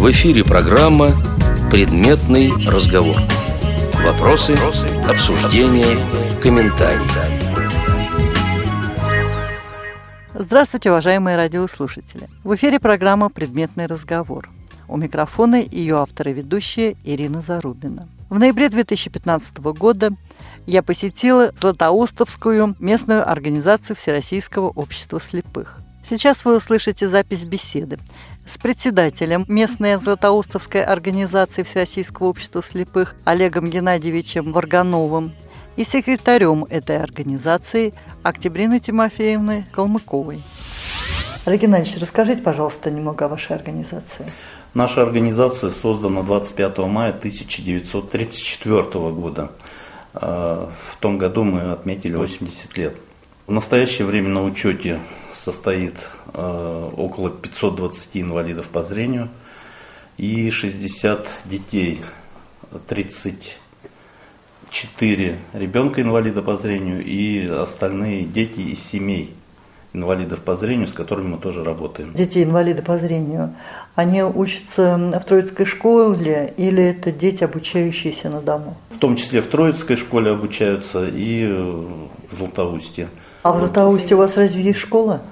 В эфире программа «Предметный разговор». Вопросы, обсуждения, комментарии. Здравствуйте, уважаемые радиослушатели. В эфире программа «Предметный разговор». У микрофона ее автор и ведущая Ирина Зарубина. В ноябре 2015 года я посетила Златоустовскую местную организацию Всероссийского общества слепых. Сейчас вы услышите запись беседы с председателем местной Златоустовской организации Всероссийского общества слепых Олегом Геннадьевичем Варгановым и секретарем этой организации Октябриной Тимофеевной Калмыковой. Олег Геннадьевич, расскажите, пожалуйста, немного о вашей организации. Наша организация создана 25 мая 1934 года. А, в том году мы отметили 80 лет. В настоящее время на учете состоит около 520 инвалидов по зрению и 60 детей, 34 ребенка инвалида по зрению и остальные дети из семей инвалидов по зрению, с которыми мы тоже работаем. Дети инвалиды по зрению, они учатся в Троицкой школе или это дети, обучающиеся на дому? В том числе в Троицкой школе обучаются и в Златоусте. А в Златоусте у вас разве есть школа?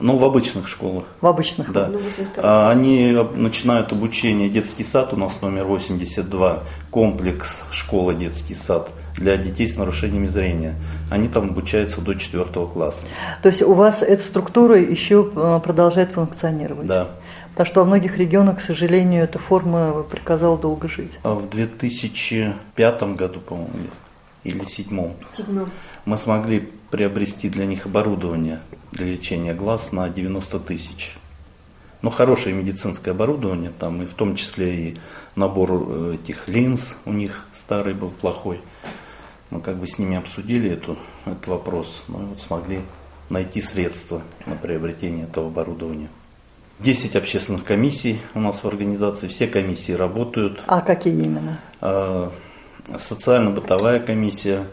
Ну, в обычных школах. В обычных? Да. А, они начинают обучение детский сад, у нас номер 82, комплекс школа детский сад для детей с нарушениями зрения. Они там обучаются до 4 класса. То есть у вас эта структура еще э, продолжает функционировать? Да. Потому что во многих регионах, к сожалению, эта форма приказала долго жить. А в 2005 году, по-моему, или 2007 Седьмом. мы смогли приобрести для них оборудование для лечения глаз на 90 тысяч. Ну, хорошее медицинское оборудование, там и в том числе и набор э, этих линз у них старый был плохой. Мы как бы с ними обсудили эту, этот вопрос, ну и вот смогли найти средства на приобретение этого оборудования. 10 общественных комиссий у нас в организации, все комиссии работают. А какие именно? А, социально-бытовая комиссия,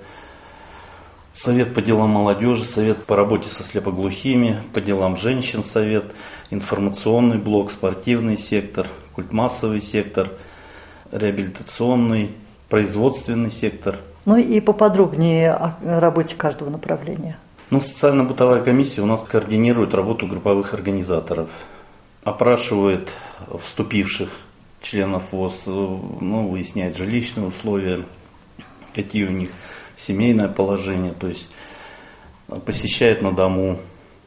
Совет по делам молодежи, Совет по работе со слепоглухими, по делам женщин Совет, информационный блок, спортивный сектор, культмассовый сектор, реабилитационный, производственный сектор. Ну и поподробнее о работе каждого направления. Ну, социально-бытовая комиссия у нас координирует работу групповых организаторов, опрашивает вступивших членов ВОЗ, ну, выясняет жилищные условия, какие у них семейное положение, то есть посещает на дому,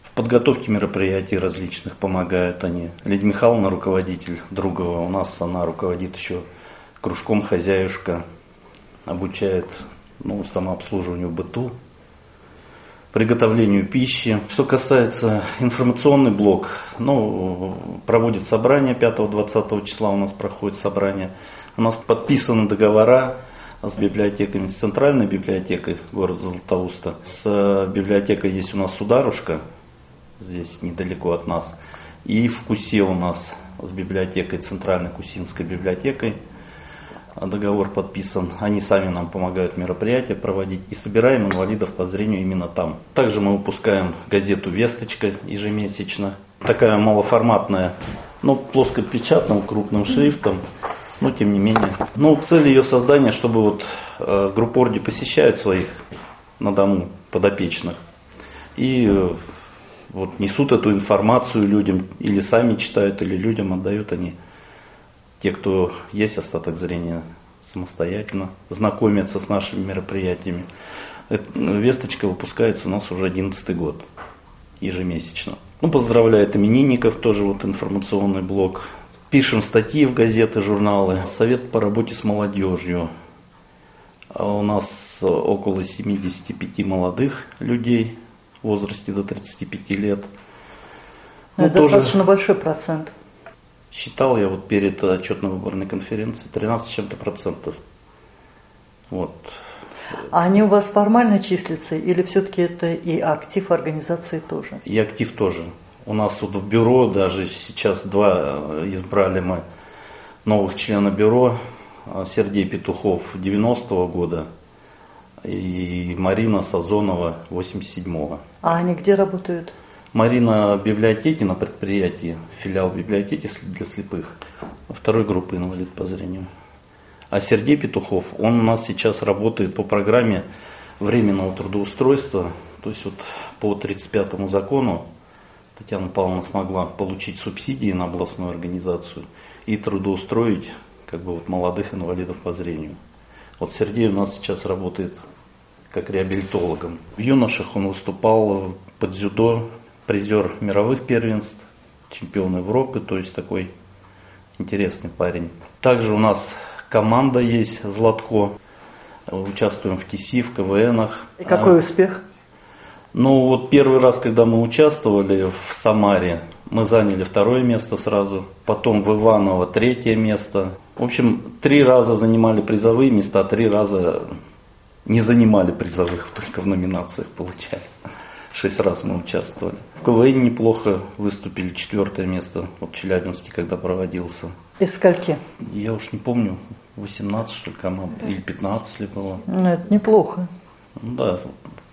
в подготовке мероприятий различных помогают они. Лидия Михайловна, руководитель Другова, у нас она руководит еще кружком хозяюшка, обучает ну, самообслуживанию быту, приготовлению пищи. Что касается информационный блок, ну, проводит собрание 5-20 числа у нас проходит собрание. У нас подписаны договора с библиотеками, с центральной библиотекой города Златоуста. С библиотекой есть у нас Сударушка, здесь недалеко от нас. И в Кусе у нас с библиотекой, центральной Кусинской библиотекой договор подписан. Они сами нам помогают мероприятия проводить и собираем инвалидов по зрению именно там. Также мы выпускаем газету «Весточка» ежемесячно. Такая малоформатная, но плоскопечатным крупным шрифтом но тем не менее. Ну, цель ее создания, чтобы вот э, группы Орди посещают своих на дому подопечных и э, вот несут эту информацию людям, или сами читают, или людям отдают они, те, кто есть остаток зрения, самостоятельно знакомятся с нашими мероприятиями. Весточка выпускается у нас уже 11 год, ежемесячно. Ну, поздравляет именинников, тоже вот информационный блок Пишем статьи в газеты, журналы. Совет по работе с молодежью. А у нас около 75 молодых людей в возрасте до 35 лет. Ну, это тоже достаточно большой процент. Считал я вот перед отчетно-выборной конференцией 13 чем-то процентов. Вот. А они у вас формально числятся или все-таки это и актив организации тоже? И актив тоже. У нас вот в бюро даже сейчас два э, избрали мы новых члена бюро. Сергей Петухов 90-го года и Марина Сазонова 87-го. А они где работают? Марина в библиотеке на предприятии, филиал библиотеки для слепых, второй группы инвалид по зрению. А Сергей Петухов, он у нас сейчас работает по программе временного трудоустройства, то есть вот по 35 закону Татьяна Павловна смогла получить субсидии на областную организацию и трудоустроить как бы вот молодых инвалидов по зрению. Вот Сергей у нас сейчас работает как реабилитологом. В юношах он выступал под дзюдо, призер мировых первенств, чемпион Европы, то есть такой интересный парень. Также у нас команда есть Златко, участвуем в КИСИ, в КВНах. И какой успех? Ну вот первый раз, когда мы участвовали в Самаре, мы заняли второе место сразу, потом в Иваново третье место. В общем, три раза занимали призовые места, три раза не занимали призовых, только в номинациях получали. Шесть раз мы участвовали. В КВН неплохо выступили, четвертое место вот в Челябинске, когда проводился. Из скольки? Я уж не помню, 18 что ли команд, или 15 ли было. Ну, это неплохо. Ну, да,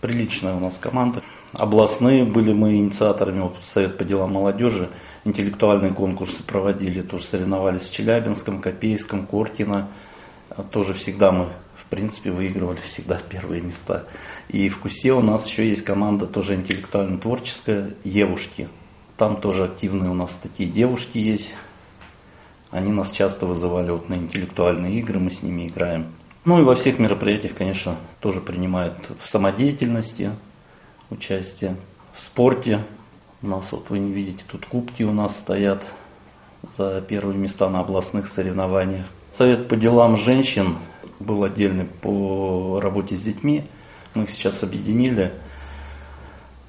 приличная у нас команда. Областные были мы инициаторами, вот Совет по делам молодежи, интеллектуальные конкурсы проводили, тоже соревновались в Челябинском, Копейском, Коркино. Тоже всегда мы, в принципе, выигрывали всегда первые места. И в КУСе у нас еще есть команда тоже интеллектуально-творческая, Евушки. Там тоже активные у нас такие девушки есть. Они нас часто вызывали вот на интеллектуальные игры, мы с ними играем. Ну и во всех мероприятиях, конечно, тоже принимают в самодеятельности участие, в спорте. У нас, вот вы не видите, тут кубки у нас стоят за первые места на областных соревнованиях. Совет по делам женщин был отдельный по работе с детьми. Мы их сейчас объединили.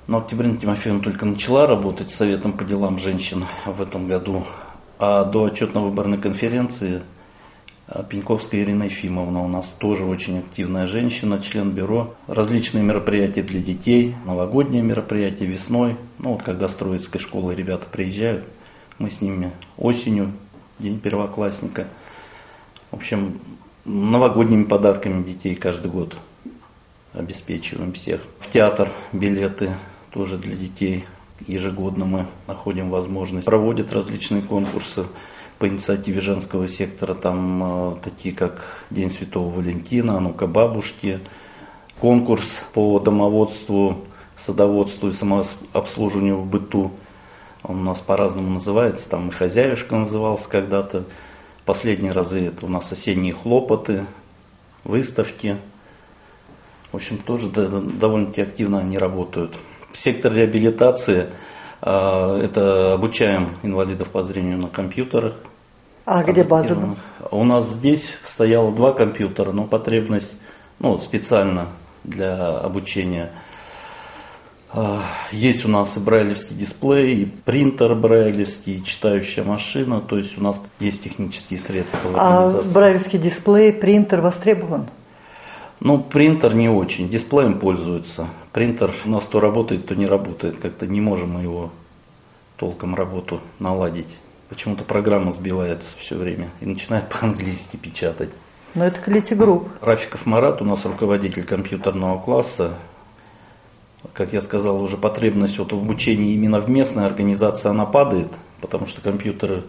Но Октябрина Тимофеевна только начала работать с Советом по делам женщин в этом году. А до отчетно-выборной конференции – Пеньковская Ирина Ефимовна у нас тоже очень активная женщина, член бюро. Различные мероприятия для детей, новогодние мероприятия весной. Ну вот когда с Троицкой школы ребята приезжают, мы с ними осенью, день первоклассника. В общем, новогодними подарками детей каждый год обеспечиваем всех. В театр билеты тоже для детей ежегодно мы находим возможность. Проводят различные конкурсы по инициативе женского сектора, там э, такие как День Святого Валентина, ну-ка бабушки, конкурс по домоводству, садоводству и самообслуживанию в быту. Он у нас по-разному называется, там и хозяюшка назывался когда-то. Последние разы это у нас осенние хлопоты, выставки. В общем, тоже довольно-таки активно они работают. Сектор реабилитации э, – это обучаем инвалидов по зрению на компьютерах, а где база? У нас здесь стояло два компьютера, но потребность ну, специально для обучения. А, есть у нас и брайлевский дисплей, и принтер брайлевский, и читающая машина, то есть у нас есть технические средства. А брайлевский дисплей, принтер востребован? Ну, принтер не очень, дисплеем пользуются. Принтер у нас то работает, то не работает, как-то не можем мы его толком работу наладить. Почему-то программа сбивается все время и начинает по-английски печатать. Но это Клити Групп. Рафиков Марат у нас руководитель компьютерного класса. Как я сказал, уже потребность вот в обучении именно в местной организации она падает, потому что компьютеры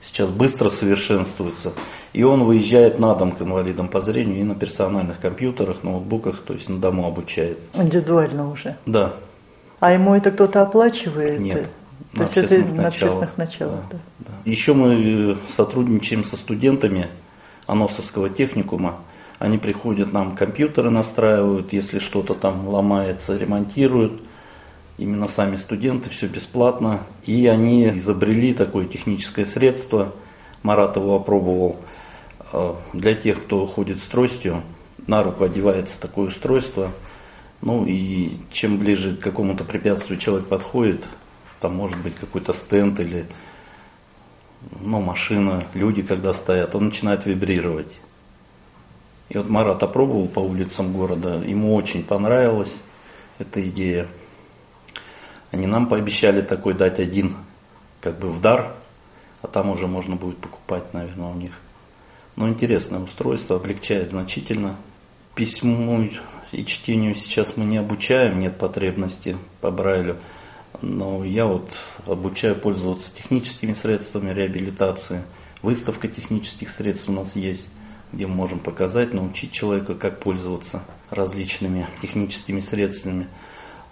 сейчас быстро совершенствуются. И он выезжает на дом к инвалидам по зрению и на персональных компьютерах, ноутбуках, то есть на дому обучает. Индивидуально уже? Да. А ему это кто-то оплачивает? Нет. То есть это на общественных началах. Да, да. Еще мы сотрудничаем со студентами Аносовского техникума. Они приходят, нам компьютеры настраивают, если что-то там ломается, ремонтируют. Именно сами студенты, все бесплатно. И они изобрели такое техническое средство. Марат его опробовал. Э, для тех, кто ходит с тростью, на руку одевается такое устройство. Ну и чем ближе к какому-то препятствию человек подходит, там может быть какой-то стенд или ну, машина, люди когда стоят, он начинает вибрировать. И вот Марат опробовал по улицам города, ему очень понравилась эта идея. Они нам пообещали такой дать один как бы в дар, а там уже можно будет покупать, наверное, у них. Но интересное устройство, облегчает значительно. Письму и чтению сейчас мы не обучаем, нет потребности по Брайлю. Но я вот обучаю пользоваться техническими средствами реабилитации. Выставка технических средств у нас есть, где мы можем показать, научить человека, как пользоваться различными техническими средствами.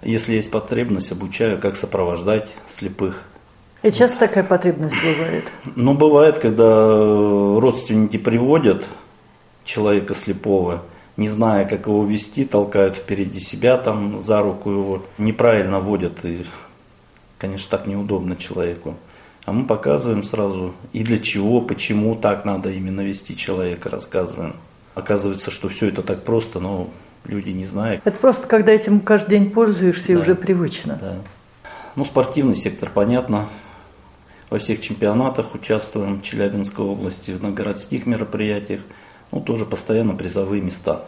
Если есть потребность, обучаю, как сопровождать слепых. И часто такая потребность бывает? Ну, бывает, когда родственники приводят человека слепого, не зная, как его вести, толкают впереди себя там за руку его, неправильно водят и Конечно, так неудобно человеку. А мы показываем сразу и для чего, почему так надо именно вести человека, рассказываем. Оказывается, что все это так просто, но люди не знают. Это просто когда этим каждый день пользуешься да, и уже привычно. Да. Ну, спортивный сектор, понятно. Во всех чемпионатах участвуем в Челябинской области, на городских мероприятиях. Ну, тоже постоянно призовые места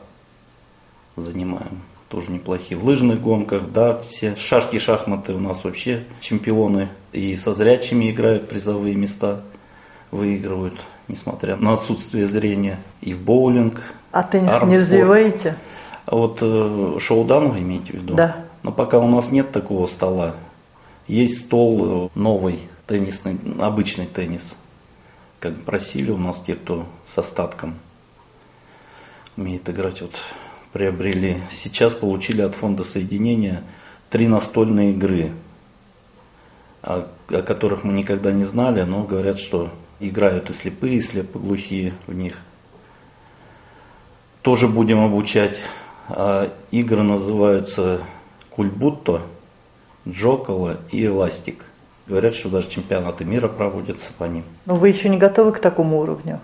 занимаем тоже неплохие. В лыжных гонках, да, все шашки, шахматы у нас вообще чемпионы. И со зрячими играют призовые места, выигрывают, несмотря на отсутствие зрения. И в боулинг. А теннис не развиваете? А вот э, шоудан вы имеете в виду? Да. Но пока у нас нет такого стола. Есть стол э, новый, теннисный, обычный теннис. Как просили у нас те, кто с остатком умеет играть. Вот приобрели. Сейчас получили от фонда соединения три настольные игры, о, о которых мы никогда не знали, но говорят, что играют и слепые, и слепоглухие в них. Тоже будем обучать. А игры называются Кульбутто, Джокола и Эластик. Говорят, что даже чемпионаты мира проводятся по ним. Но вы еще не готовы к такому уровню?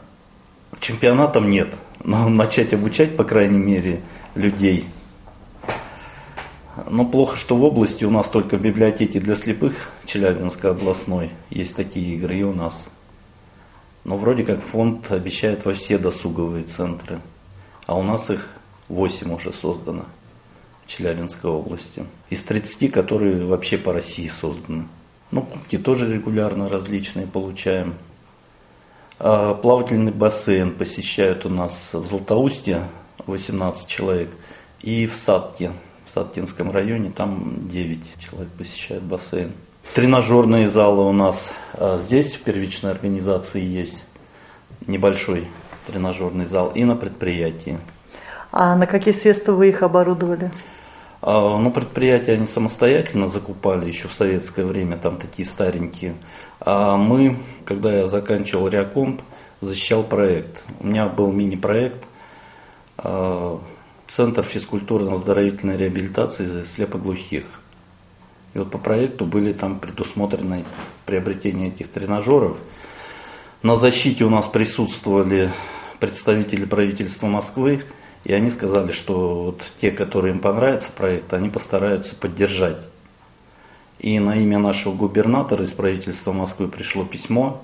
Чемпионатам нет. Но начать обучать, по крайней мере, людей. Но плохо, что в области у нас только библиотеки для слепых Челябинской областной есть такие игры и у нас. Но вроде как фонд обещает во все досуговые центры. А у нас их 8 уже создано в Челябинской области. Из 30, которые вообще по России созданы. Ну, кубки тоже регулярно различные получаем. А плавательный бассейн посещают у нас в Златоусте 18 человек. И в Садке, в Садкинском районе, там 9 человек посещают бассейн. Тренажерные залы у нас а, здесь, в первичной организации, есть небольшой тренажерный зал и на предприятии. А на какие средства вы их оборудовали? А, ну, предприятия они самостоятельно закупали еще в советское время, там такие старенькие. А мы, когда я заканчивал Реакомп, защищал проект. У меня был мини-проект – Э, Центр физкультурно-оздоровительной реабилитации слепоглухих. И вот по проекту были там предусмотрены приобретение этих тренажеров. На защите у нас присутствовали представители правительства Москвы, и они сказали, что вот те, которые им понравится проект, они постараются поддержать. И на имя нашего губернатора из правительства Москвы пришло письмо,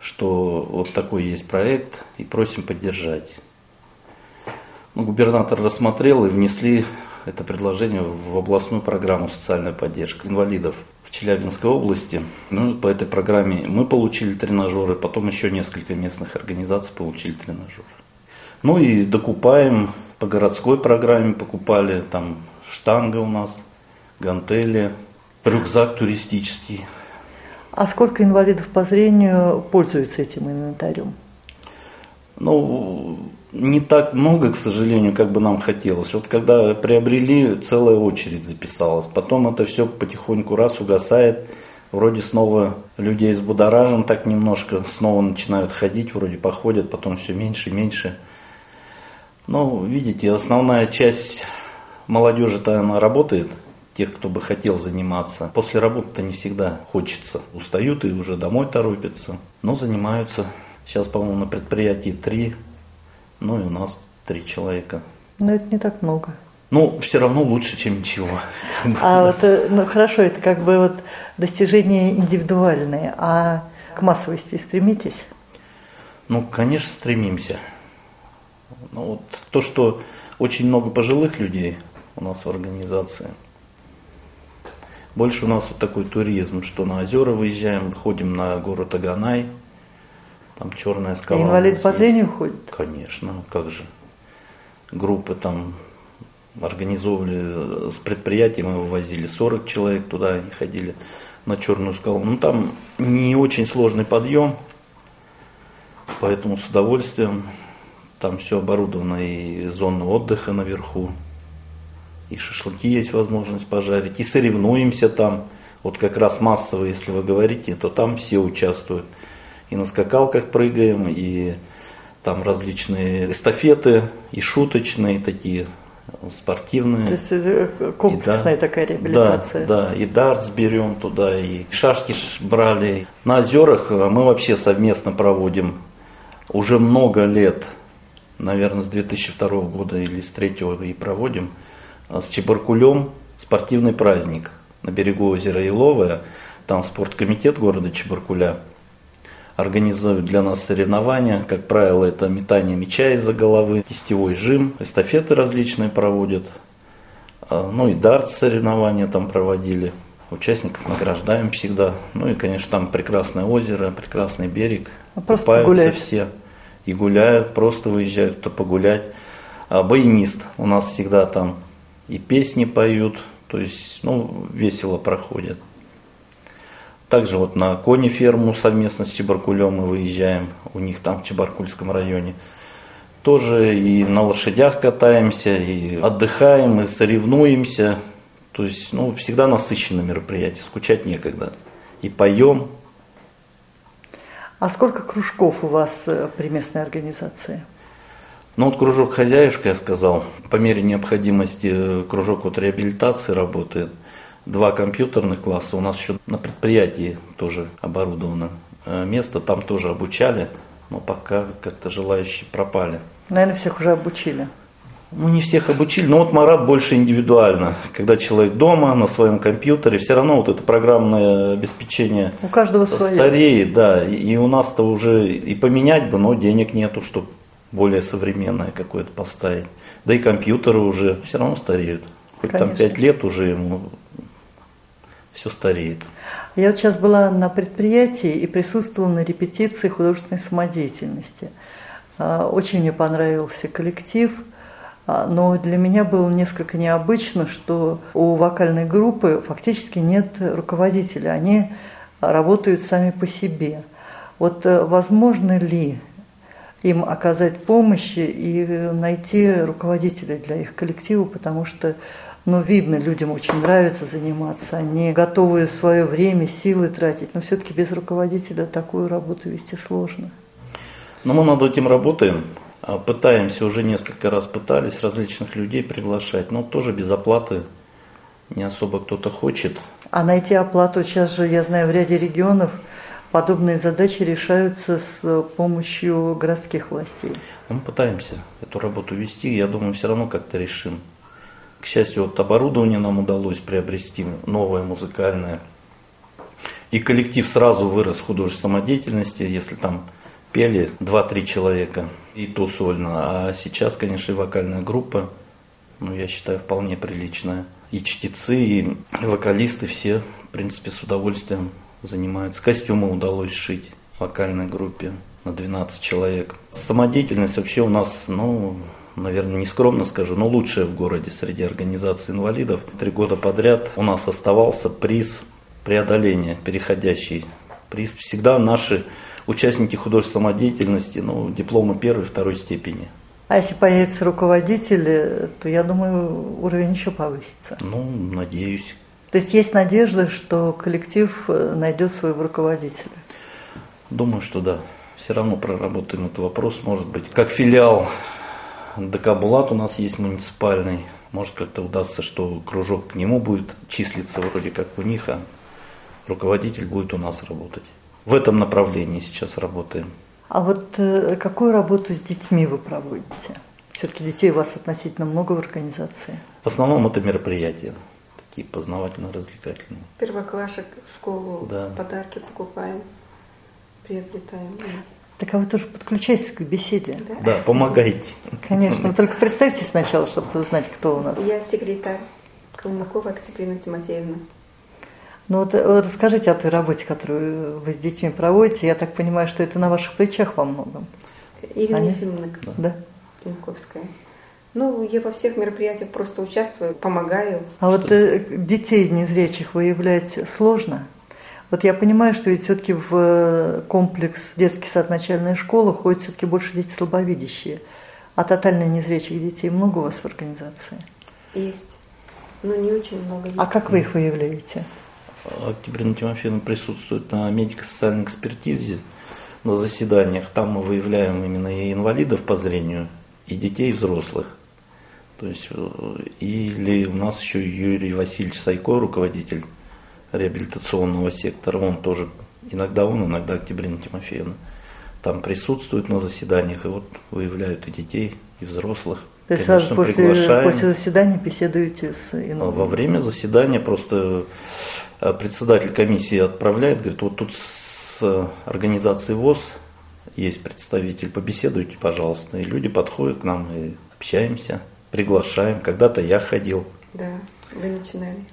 что вот такой есть проект, и просим поддержать. Ну, губернатор рассмотрел и внесли это предложение в областную программу социальной поддержки инвалидов в Челябинской области. Ну, по этой программе мы получили тренажеры, потом еще несколько местных организаций получили тренажеры. Ну и докупаем по городской программе, покупали там штанга у нас, гантели, рюкзак туристический. А сколько инвалидов по зрению пользуются этим инвентарем? Ну, не так много, к сожалению, как бы нам хотелось. Вот когда приобрели, целая очередь записалась. Потом это все потихоньку раз угасает. Вроде снова людей с будоражем так немножко, снова начинают ходить, вроде походят, потом все меньше и меньше. Но, видите, основная часть молодежи-то она работает, тех, кто бы хотел заниматься. После работы-то не всегда хочется. Устают и уже домой торопятся, но занимаются. Сейчас, по-моему, на предприятии три ну и у нас три человека. Но это не так много. Ну, все равно лучше, чем ничего. А вот, э, ну хорошо, это как бы вот достижения индивидуальные, а к массовости стремитесь? Ну, конечно, стремимся. Ну, вот то, что очень много пожилых людей у нас в организации. Больше у нас вот такой туризм, что на озера выезжаем, ходим на город Аганай – там черная скала. И инвалид по зрению ходит? Конечно, как же. Группы там организовывали с предприятием, мы вывозили 40 человек туда, они ходили на Черную скалу. Ну там не очень сложный подъем, поэтому с удовольствием. Там все оборудовано и зона отдыха наверху, и шашлыки есть возможность пожарить, и соревнуемся там. Вот как раз массово, если вы говорите, то там все участвуют. И на скакалках прыгаем, и там различные эстафеты, и шуточные такие, спортивные. То есть комплексная и, да, такая реабилитация. Да, да, и дартс берем туда, и шашки брали. На озерах э, мы вообще совместно проводим уже много лет, наверное, с 2002 года или с 2003 и проводим, с Чебаркулем спортивный праздник на берегу озера Иловое. Там спорткомитет города Чебаркуля организуют для нас соревнования. Как правило, это метание мяча из-за головы, кистевой жим, эстафеты различные проводят. А, ну и дарт соревнования там проводили. Участников награждаем всегда. Ну и, конечно, там прекрасное озеро, прекрасный берег. А просто Купаются погулять. все. И гуляют, просто выезжают, то погулять. А баянист у нас всегда там и песни поют, то есть, ну, весело проходят. Также вот на кони ферму совместно с Чебаркулем мы выезжаем, у них там в Чебаркульском районе. Тоже и на лошадях катаемся, и отдыхаем, и соревнуемся. То есть, ну, всегда насыщенное мероприятие, скучать некогда. И поем. А сколько кружков у вас э, при местной организации? Ну вот кружок хозяюшка, я сказал, по мере необходимости э, кружок вот реабилитации работает – два компьютерных класса. У нас еще на предприятии тоже оборудовано э, место, там тоже обучали, но пока как-то желающие пропали. Наверное, всех уже обучили. Ну, не всех обучили, но вот Марат больше индивидуально. Когда человек дома, на своем компьютере, все равно вот это программное обеспечение у каждого свое. стареет, да. И у нас-то уже и поменять бы, но денег нету, чтобы более современное какое-то поставить. Да и компьютеры уже все равно стареют. Хоть Конечно. там пять лет уже ему все стареет. Я вот сейчас была на предприятии и присутствовала на репетиции художественной самодеятельности. А, очень мне понравился коллектив, а, но для меня было несколько необычно, что у вокальной группы фактически нет руководителя, они работают сами по себе. Вот э, возможно ли им оказать помощь и найти руководителя для их коллектива, потому что ну, видно, людям очень нравится заниматься, они готовы свое время, силы тратить, но все-таки без руководителя такую работу вести сложно. Ну, мы над этим работаем, а, пытаемся, уже несколько раз пытались различных людей приглашать, но тоже без оплаты не особо кто-то хочет. А найти оплату, сейчас же, я знаю, в ряде регионов подобные задачи решаются с помощью городских властей. Мы пытаемся эту работу вести, я думаю, все равно как-то решим. К счастью, вот оборудование нам удалось приобрести, новое музыкальное. И коллектив сразу вырос художественной самодеятельности, если там пели 2-3 человека, и то сольно. А сейчас, конечно, и вокальная группа, ну, я считаю, вполне приличная. И чтецы, и вокалисты все, в принципе, с удовольствием занимаются. Костюмы удалось шить вокальной группе на 12 человек. Самодеятельность вообще у нас, ну, наверное, не скромно скажу, но лучшая в городе среди организаций инвалидов. Три года подряд у нас оставался приз преодоления, переходящий приз. Всегда наши участники художественной самодеятельности, ну, дипломы первой второй степени. А если появится руководитель, то, я думаю, уровень еще повысится. Ну, надеюсь. То есть есть надежда, что коллектив э, найдет своего руководителя? Думаю, что да. Все равно проработаем этот вопрос, может быть, как филиал ДК «Булат» у нас есть муниципальный. Может, как-то удастся, что кружок к нему будет числиться вроде как у них, а руководитель будет у нас работать. В этом направлении сейчас работаем. А вот э, какую работу с детьми вы проводите? Все-таки детей у вас относительно много в организации. В основном это мероприятия, такие познавательно-развлекательные. Первоклашек в школу да. подарки покупаем, приобретаем. Так а вы тоже подключайтесь к беседе. Да, да помогайте. Конечно, только представьте сначала, чтобы знать, кто у нас. Я секретарь Калмыкова Екатерина Тимофеевна. Ну вот э, расскажите о той работе, которую вы с детьми проводите. Я так понимаю, что это на ваших плечах во многом. Ирина. Ефимовна да. Пинковская. Ну, я во всех мероприятиях просто участвую, помогаю. А вот э, детей незрячих выявлять сложно? Вот я понимаю, что ведь все-таки в э, комплекс детский сад начальная школа ходят все-таки больше дети слабовидящие. А тотально незрячих детей много у вас в организации? Есть. Но не очень много. Есть. А как вы их выявляете? Октябрина Тимофеевна присутствует на медико-социальной экспертизе на заседаниях. Там мы выявляем именно и инвалидов по зрению, и детей, и взрослых. То есть, э, или у нас еще Юрий Васильевич Сайко, руководитель реабилитационного сектора, он тоже, иногда он, иногда Октябрина Тимофеевна, там присутствует на заседаниях и вот выявляют и детей, и взрослых. То есть сразу после, приглашаем. после заседания беседуете с инвалидом? Во время заседания просто э, председатель комиссии отправляет, говорит, вот тут с организацией ВОЗ есть представитель, побеседуйте, пожалуйста. И люди подходят к нам и общаемся приглашаем. Когда-то я ходил. Да, вы начинали.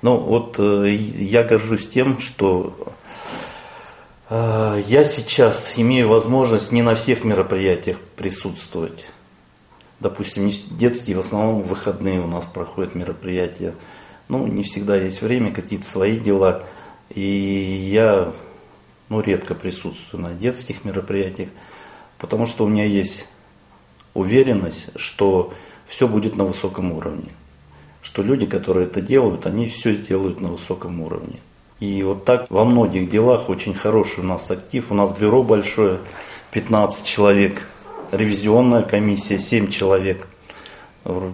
Ну вот э, я горжусь тем, что э, я сейчас имею возможность не на всех мероприятиях присутствовать. Допустим, детские, в основном выходные у нас проходят мероприятия. Ну, не всегда есть время, какие-то свои дела. И я ну, редко присутствую на детских мероприятиях, потому что у меня есть уверенность, что все будет на высоком уровне. Что люди, которые это делают, они все сделают на высоком уровне. И вот так во многих делах очень хороший у нас актив. У нас бюро большое, 15 человек, ревизионная комиссия 7 человек.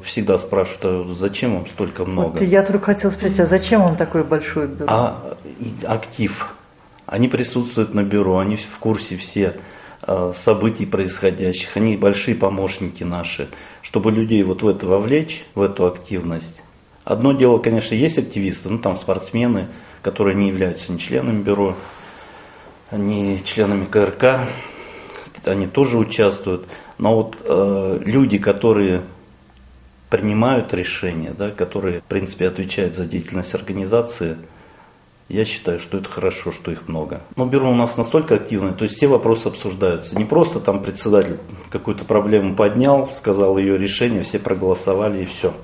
Всегда спрашивают, а зачем вам столько много? Вот я только хотела спросить, а зачем вам такое большое бюро? А актив. Они присутствуют на бюро, они в курсе все событий происходящих, они большие помощники наши, чтобы людей вот в это вовлечь, в эту активность. Одно дело, конечно, есть активисты, ну там спортсмены, которые не являются ни членами бюро, ни членами КРК, они тоже участвуют. Но вот э, люди, которые принимают решения, да, которые, в принципе, отвечают за деятельность организации – я считаю, что это хорошо, что их много. Но бюро у нас настолько активное, то есть все вопросы обсуждаются. Не просто там председатель какую-то проблему поднял, сказал ее решение, все проголосовали и все.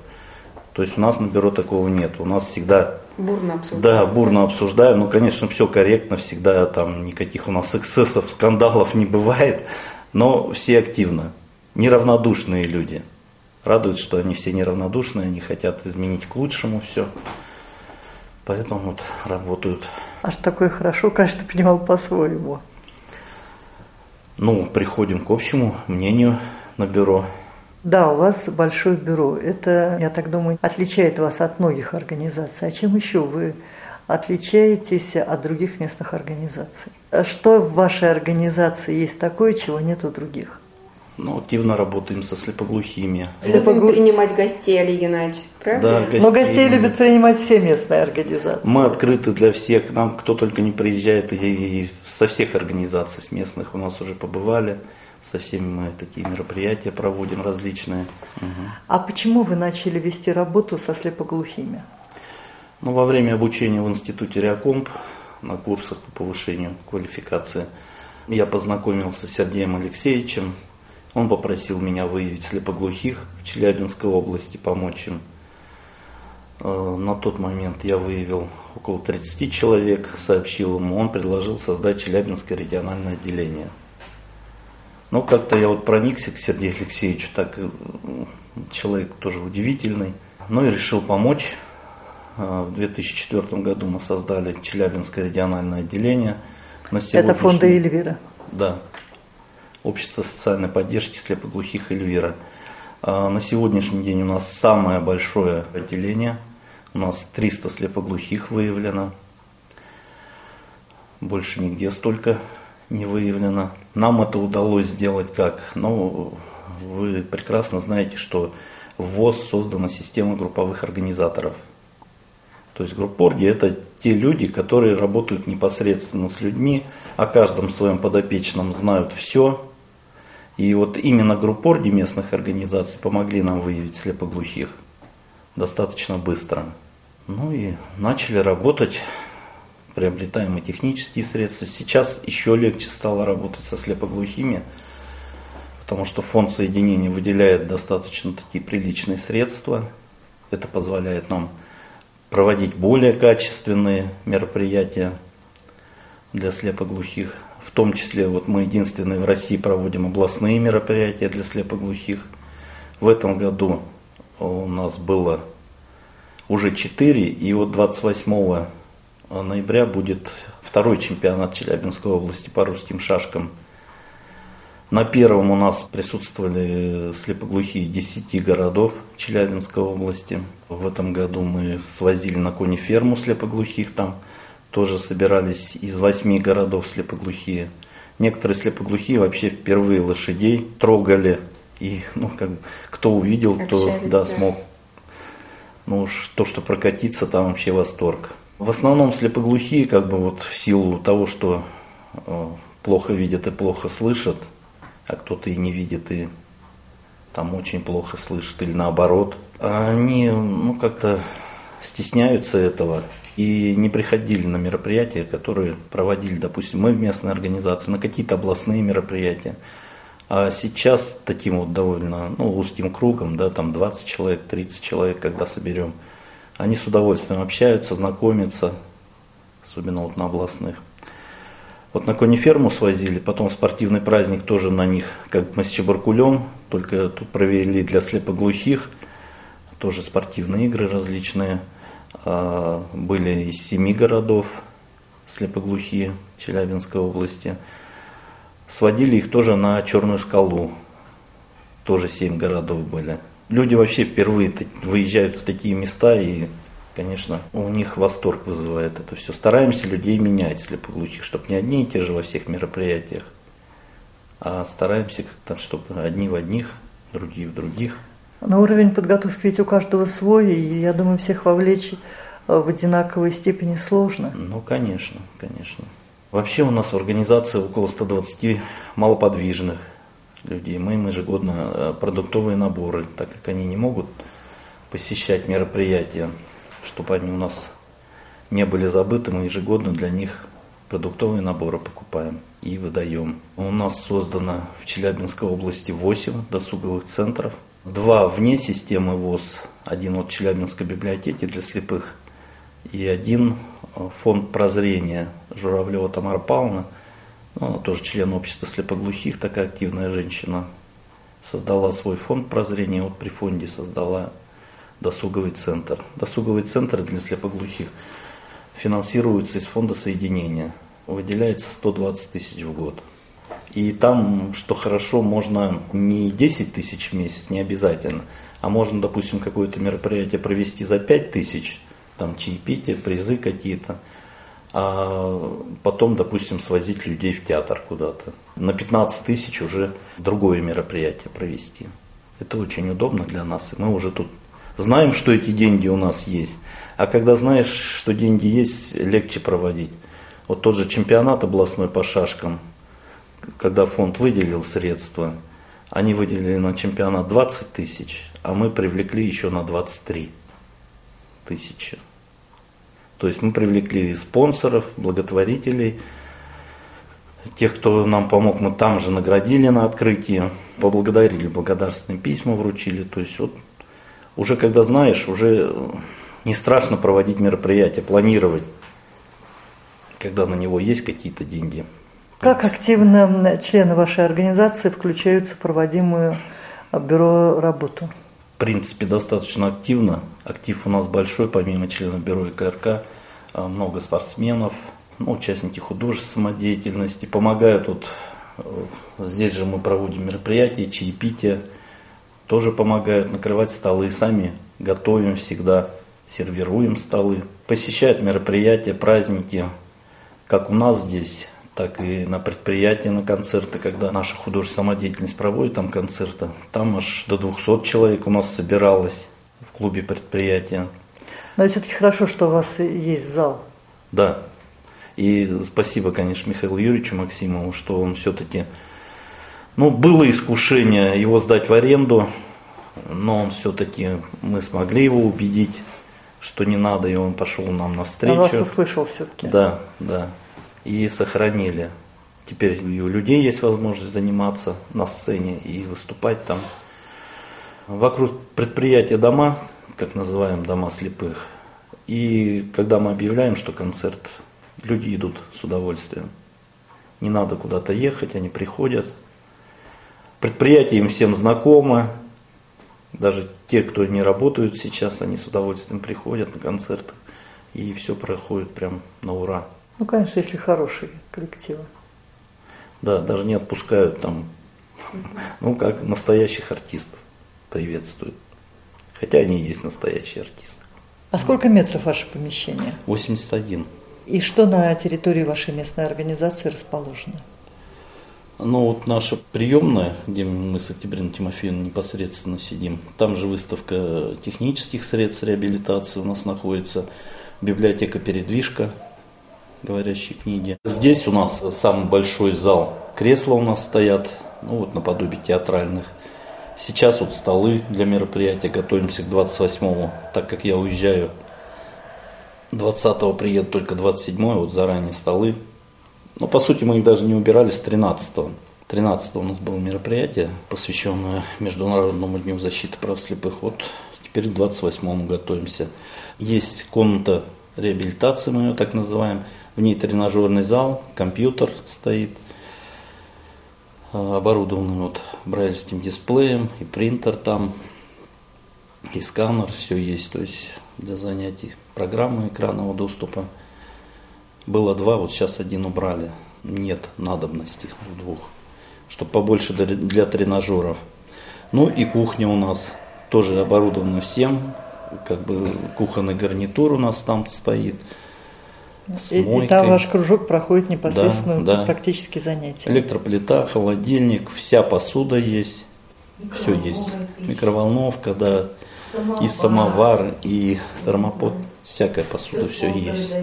То есть у нас на бюро такого нет. У нас всегда бурно обсуждаем. Да, бурно обсуждаем. Ну, конечно, все корректно, всегда там никаких у нас эксцессов, скандалов не бывает. Но все активно. Неравнодушные люди. Радует, что они все неравнодушные, они хотят изменить к лучшему все. Поэтому вот работают. Аж такое хорошо, каждый принимал по-своему. Ну, приходим к общему мнению на бюро. Да, у вас большое бюро. Это, я так думаю, отличает вас от многих организаций. А чем еще вы отличаетесь от других местных организаций? Что в вашей организации есть такое, чего нет у других? Ну, активно работаем со слепоглухими. Любим принимать гостей, Олег Геннадьевич, правда? Да, гостей. Но гостей любят принимать все местные организации. Мы открыты для всех, нам кто только не приезжает, и, и со всех организаций, с местных у нас уже побывали. Со всеми мы такие мероприятия проводим различные. Угу. А почему вы начали вести работу со слепоглухими? Ну, во время обучения в институте Реакомп на курсах по повышению квалификации я познакомился с Сергеем Алексеевичем, он попросил меня выявить слепоглухих в Челябинской области, помочь им. Э, на тот момент я выявил около 30 человек, сообщил ему, он предложил создать Челябинское региональное отделение. Но как-то я вот проникся к Сергею Алексеевичу, так человек тоже удивительный, ну и решил помочь. Э, в 2004 году мы создали Челябинское региональное отделение. На Это фонда Эльвира? Да, Общество социальной поддержки слепоглухих Эльвира. А, на сегодняшний день у нас самое большое отделение. У нас 300 слепоглухих выявлено. Больше нигде столько не выявлено. Нам это удалось сделать как? Ну, вы прекрасно знаете, что в ВОЗ создана система групповых организаторов. То есть группорги – это те люди, которые работают непосредственно с людьми, о каждом своем подопечном знают все, и вот именно группорги местных организаций помогли нам выявить слепоглухих достаточно быстро. Ну и начали работать, приобретаем и технические средства. Сейчас еще легче стало работать со слепоглухими, потому что фонд соединения выделяет достаточно такие приличные средства. Это позволяет нам проводить более качественные мероприятия для слепоглухих. В том числе вот мы единственные в России проводим областные мероприятия для слепоглухих. В этом году у нас было уже 4, и вот 28 ноября будет второй чемпионат Челябинской области по русским шашкам. На первом у нас присутствовали слепоглухие 10 городов Челябинской области. В этом году мы свозили на коне ферму слепоглухих, там тоже собирались из восьми городов слепоглухие. Некоторые слепоглухие вообще впервые лошадей трогали. И ну, как, кто увидел, кто да, смог. Ну уж то, что прокатиться, там вообще восторг. В основном слепоглухие, как бы вот в силу того, что э, плохо видят и плохо слышат, а кто-то и не видит и там очень плохо слышит или наоборот, они ну как-то стесняются этого и не приходили на мероприятия, которые проводили, допустим, мы в местной организации, на какие-то областные мероприятия. А сейчас таким вот довольно ну, узким кругом, да, там 20 человек, 30 человек, когда соберем – они с удовольствием общаются, знакомятся, особенно вот на областных. Вот на кониферму свозили, потом спортивный праздник тоже на них, как мы с Чебаркулем, только тут провели для слепоглухих, тоже спортивные игры различные. А, были из семи городов слепоглухие Челябинской области. Сводили их тоже на Черную скалу, тоже семь городов были люди вообще впервые выезжают в такие места и конечно, у них восторг вызывает это все. Стараемся людей менять слепоглухих, чтобы не одни и те же во всех мероприятиях, а стараемся как-то, чтобы одни в одних, другие в других. На уровень подготовки ведь у каждого свой, и я думаю, всех вовлечь э, в одинаковой степени сложно. Ну, конечно, конечно. Вообще у нас в организации около 120 малоподвижных людей. Мы им ежегодно э, продуктовые наборы, так как они не могут посещать мероприятия, чтобы они у нас не были забыты, мы ежегодно для них продуктовые наборы покупаем и выдаем. У нас создано в Челябинской области 8 досуговых центров. Два вне системы ВОЗ, один от Челябинской библиотеки для слепых и один э, фонд прозрения Журавлева Тамара Павловна – ну, она тоже член общества слепоглухих, такая активная женщина. Создала свой фонд прозрения, вот при фонде создала досуговый центр. Досуговый центр для слепоглухих финансируется из фонда соединения. Выделяется 120 тысяч в год. И там, что хорошо, можно не 10 тысяч в месяц, не обязательно, а можно, допустим, какое-то мероприятие провести за 5 тысяч, там чаепитие, призы какие-то – а потом, допустим, свозить людей в театр куда-то. На 15 тысяч уже другое мероприятие провести. Это очень удобно для нас. И мы уже тут знаем, что эти деньги у нас есть. А когда знаешь, что деньги есть, легче проводить. Вот тот же чемпионат областной по шашкам, когда фонд выделил средства, они выделили на чемпионат 20 тысяч, а мы привлекли еще на 23 тысячи. То есть мы привлекли спонсоров, благотворителей, тех, кто нам помог, мы там же наградили на открытии, поблагодарили, благодарственные письма вручили. То есть вот уже когда знаешь, уже не страшно проводить мероприятия, планировать, когда на него есть какие-то деньги. Как активно члены вашей организации включаются в проводимую бюро работу? В принципе, достаточно активно. Актив у нас большой, помимо членов бюро и КРК. А, много спортсменов, ну, участники художественной самодеятельности. Помогают вот э, здесь же мы проводим мероприятия, чаепития. Тоже помогают накрывать столы. Сами готовим всегда, сервируем столы. Посещают мероприятия, праздники, как у нас здесь, так и на предприятии, на концерты, когда наша художественная самодеятельность проводит там концерты. Там аж до 200 человек у нас собиралось в клубе предприятия. Но все-таки хорошо, что у вас есть зал. Да. И спасибо, конечно, Михаилу Юрьевичу Максимову, что он все-таки... Ну, было искушение его сдать в аренду, но он все-таки, мы смогли его убедить, что не надо, и он пошел нам навстречу. Он вас услышал все-таки. Да, да. И сохранили Теперь и у людей есть возможность заниматься на сцене и выступать там. Вокруг предприятия дома, как называем дома слепых. И когда мы объявляем, что концерт, люди идут с удовольствием. Не надо куда-то ехать, они приходят. Предприятие им всем знакомо. Даже те, кто не работают сейчас, они с удовольствием приходят на концерты. И все проходит прям на ура. Ну, конечно, если хорошие коллективы. Да, даже не отпускают там, ну, как настоящих артистов приветствуют. Хотя они и есть настоящие артисты. А сколько метров ваше помещение? 81. И что на территории вашей местной организации расположено? Ну вот наша приемная, где мы с Октябриной Тимофеевной непосредственно сидим, там же выставка технических средств реабилитации у нас находится, библиотека «Передвижка», говорящей книги. Здесь у нас самый большой зал. Кресла у нас стоят, ну вот наподобие театральных. Сейчас вот столы для мероприятия, готовимся к 28-му, так как я уезжаю 20-го приеду только 27-го, вот заранее столы. Но по сути мы их даже не убирали с 13-го. 13 у нас было мероприятие, посвященное Международному дню защиты прав слепых. Вот теперь к 28-му готовимся. Есть комната реабилитации, мы ее так называем – в ней тренажерный зал, компьютер стоит, а, оборудованный вот брайльским дисплеем, и принтер там, и сканер, все есть, то есть для занятий. Программы экранного доступа. Было два, вот сейчас один убрали. Нет надобности в двух, чтобы побольше для тренажеров. Ну и кухня у нас тоже оборудована всем, как бы кухонный гарнитур у нас там стоит – с и, и там ваш кружок проходит непосредственно да, да. практически занятия. Электроплита, холодильник, вся посуда есть, все есть. Микроволновка, да, самовар. и самовар, и термопод, всякая посуда, все, все есть.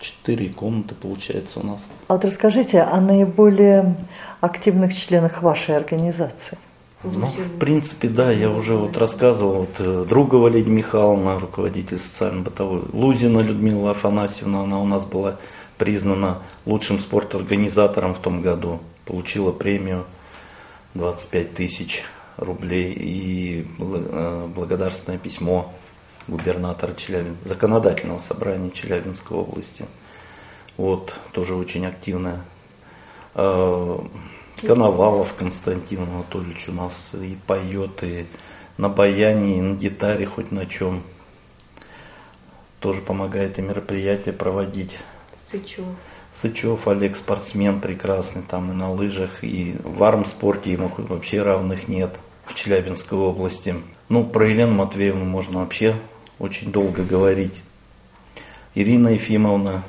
Четыре комнаты получается у нас. А вот расскажите о наиболее активных членах вашей организации. Ну, в принципе, да, я уже вот рассказывал, вот э, Другова Лидия Михайловна, руководитель социально-бытовой, Лузина Людмила Афанасьевна, она у нас была признана лучшим спорторганизатором в том году, получила премию 25 тысяч рублей и э, благодарственное письмо губернатора Челябин, законодательного собрания Челябинской области. Вот, тоже очень активная. Коновалов Константин Анатольевич у нас и поет, и на баяне, и на гитаре, хоть на чем. Тоже помогает и мероприятия проводить. Сычев. Сычев Олег спортсмен прекрасный, там и на лыжах, и в армспорте ему вообще равных нет в Челябинской области. Ну, про Елену Матвеевну можно вообще очень долго говорить. Ирина Ефимовна,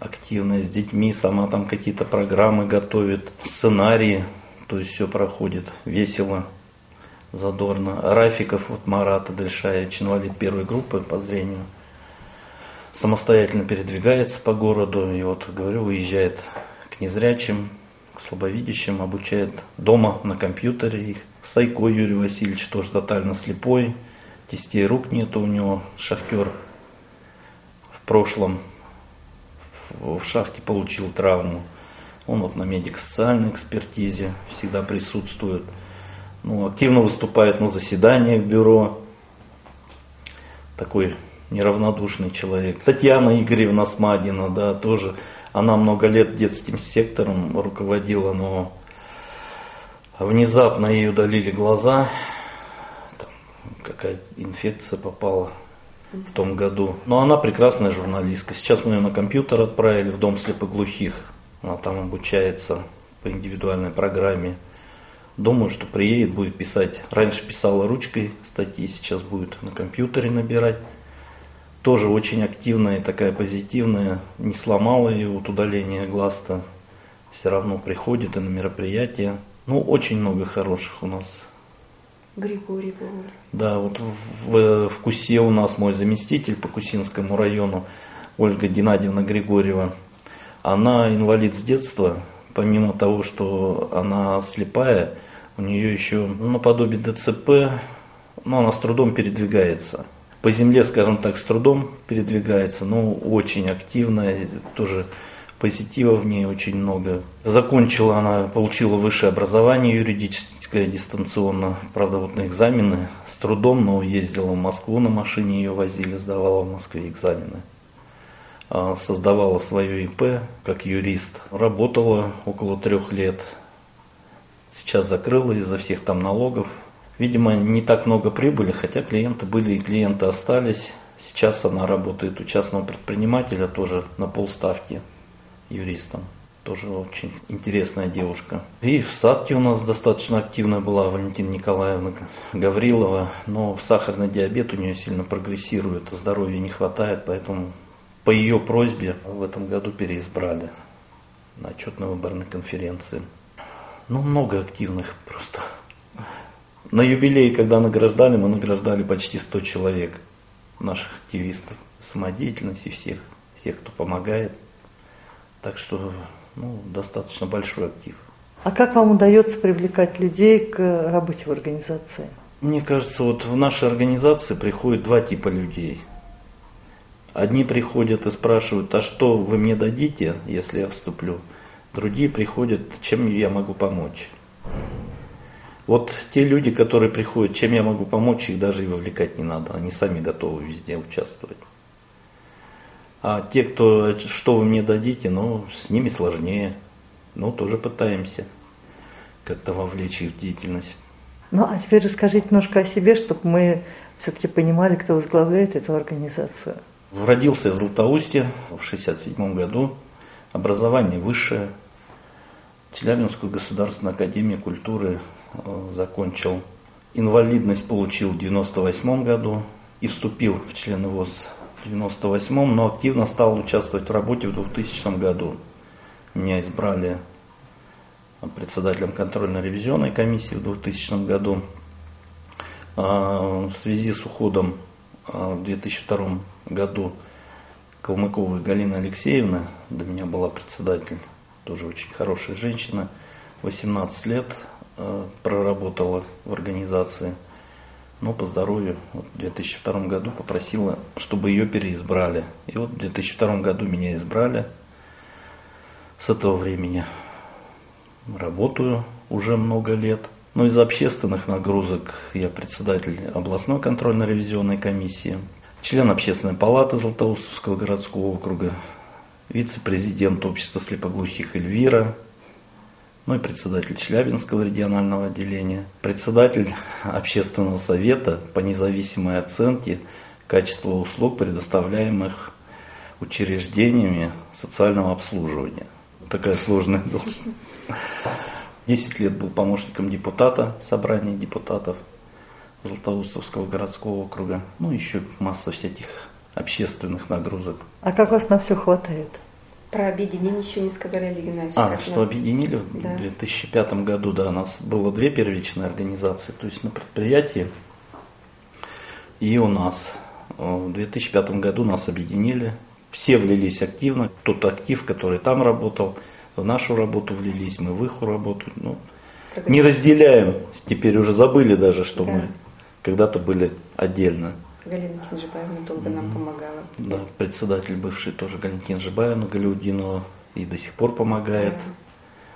активная с детьми, сама там какие-то программы готовит, сценарии, то есть все проходит весело, задорно. Рафиков, вот Марата Дальшаевич, инвалид первой группы по зрению, самостоятельно передвигается по городу, и вот, говорю, уезжает к незрячим, к слабовидящим, обучает дома на компьютере их. Сайко Юрий Васильевич тоже тотально слепой, тестей рук нету у него, шахтер в прошлом в шахте получил травму. Он вот на медико-социальной экспертизе всегда присутствует. Ну, активно выступает на заседаниях бюро. Такой неравнодушный человек. Татьяна Игоревна Смадина, да, тоже. Она много лет детским сектором руководила, но внезапно ей удалили глаза. Там какая-то инфекция попала в том году. Но она прекрасная журналистка. Сейчас мы ее на компьютер отправили в дом слепоглухих. Она там обучается по индивидуальной программе. Думаю, что приедет, будет писать. Раньше писала ручкой статьи, сейчас будет на компьютере набирать. Тоже очень активная, такая позитивная. Не сломала ее от удаления глаз-то. Все равно приходит и на мероприятия. Ну, очень много хороших у нас Григорий Павлович. Да, вот в, в Кусе у нас мой заместитель по Кусинскому району, Ольга Геннадьевна Григорьева. Она инвалид с детства, помимо того, что она слепая, у нее еще ну, наподобие ДЦП, но она с трудом передвигается. По земле, скажем так, с трудом передвигается, но очень активная, тоже позитива в ней очень много. Закончила она, получила высшее образование юридическое дистанционно. Правда, вот на экзамены с трудом, но ездила в Москву на машине, ее возили, сдавала в Москве экзамены. А, создавала свое ИП как юрист. Работала около трех лет. Сейчас закрыла из-за всех там налогов. Видимо, не так много прибыли, хотя клиенты были и клиенты остались. Сейчас она работает у частного предпринимателя тоже на полставки юристом. Тоже очень интересная девушка. И в САДке у нас достаточно активная была Валентина Николаевна Гаврилова, но сахарный диабет у нее сильно прогрессирует, здоровья не хватает, поэтому по ее просьбе в этом году переизбрали на отчетной выборной конференции. Ну, много активных просто. На юбилее, когда награждали, мы награждали почти 100 человек наших активистов, самодеятельности всех, всех, кто помогает – так что ну, достаточно большой актив. А как вам удается привлекать людей к работе в организации? Мне кажется, вот в нашей организации приходят два типа людей. Одни приходят и спрашивают, а что вы мне дадите, если я вступлю? Другие приходят, чем я могу помочь. Вот те люди, которые приходят, чем я могу помочь, их даже и вовлекать не надо. Они сами готовы везде участвовать. А те, кто, что вы мне дадите, ну, с ними сложнее. Ну, тоже пытаемся как-то вовлечь их в деятельность. Ну, а теперь расскажите немножко о себе, чтобы мы все-таки понимали, кто возглавляет эту организацию. Родился в Златоусте в 67 году. Образование высшее. Челябинскую государственную академию культуры э, закончил. Инвалидность получил в 98 году и вступил в члены ВОЗ в 98-м, но активно стал участвовать в работе в 2000 году. Меня избрали председателем контрольно-ревизионной комиссии в 2000 году. А, в связи с уходом а, в 2002 году Калмыковой Галины Алексеевны, до меня была председатель, тоже очень хорошая женщина, 18 лет а, проработала в организации – но по здоровью вот в 2002 году попросила, чтобы ее переизбрали. И вот в 2002 году меня избрали. С этого времени работаю уже много лет. Но из общественных нагрузок я председатель областной контрольно-ревизионной комиссии, член общественной палаты Златоустовского городского округа, вице-президент общества слепоглухих Эльвира, ну и председатель Челябинского регионального отделения, председатель общественного совета по независимой оценке качества услуг, предоставляемых учреждениями социального обслуживания. Такая сложная должность. Десять лет был помощником депутата собрания депутатов Златоустовского городского округа. Ну, еще масса всяких общественных нагрузок. А как вас на все хватает? Про объединение еще не сказали, Олег Геннадьевич. А, что нас... объединили в да. 2005 году, да, у нас было две первичные организации, то есть на предприятии и у нас. В 2005 году нас объединили, все влились активно, тот актив, который там работал, в нашу работу влились, мы в их работу. Ну, не разделяем, теперь уже забыли даже, что да. мы когда-то были отдельно. Галина Кинжибаевна долго нам помогала. Да, председатель бывший тоже Галина Кинжибаевна Галиудинова и до сих пор помогает.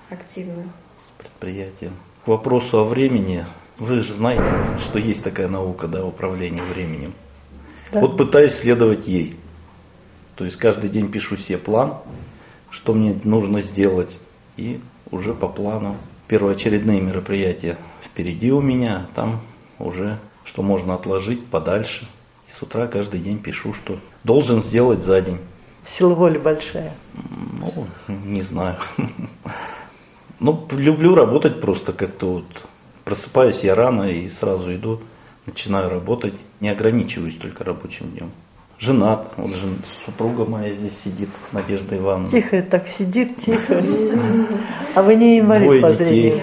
Да, активно. С предприятием. К вопросу о времени. Вы же знаете, что есть такая наука, да, управление временем. Да. Вот пытаюсь следовать ей. То есть каждый день пишу себе план, что мне нужно сделать. И уже по плану первоочередные мероприятия впереди у меня, там уже что можно отложить подальше – с утра каждый день пишу, что должен сделать за день. Сила воли большая. Ну, не знаю. Ну, люблю работать просто как-то вот. Просыпаюсь я рано и сразу иду, начинаю работать. Не ограничиваюсь только рабочим днем. Женат, вот жен, супруга моя здесь сидит, Надежда Ивановна. Тихо так сидит, тихо. А вы не инвалид Двое по зрению, детей.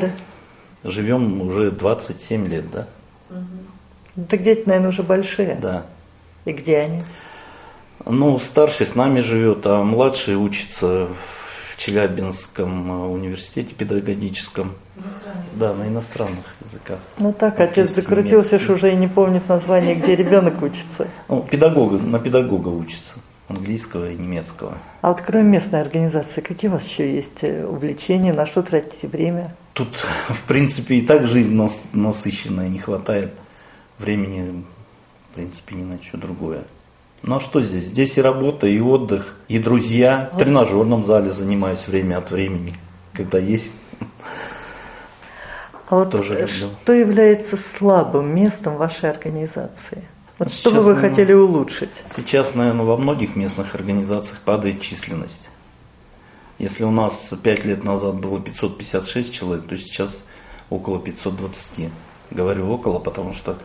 да? Живем уже 27 лет, да? Так дети, наверное, уже большие. Да. И где они? Ну, старший с нами живет, а младший учится в Челябинском э, университете педагогическом. Да, на иностранных языках. Ну так, отец закрутился, что уже и не помнит название, где ребенок учится. Ну, педагога, на педагога учится. английского и немецкого. А вот кроме местной организации, какие у вас еще есть э, увлечения, на что тратите время? Тут, в принципе, и так жизнь нас, насыщенная, не хватает времени, в принципе, ни на что другое. Ну а что здесь? Здесь и работа, и отдых, и друзья. В тренажерном зале занимаюсь время от времени, когда есть. А вот Тоже люблю. что является слабым местом вашей организации? Вот что бы вы наверное, хотели улучшить? Сейчас, наверное, во многих местных организациях падает численность. Если у нас 5 лет назад было 556 человек, то сейчас около 520. Говорю около, потому что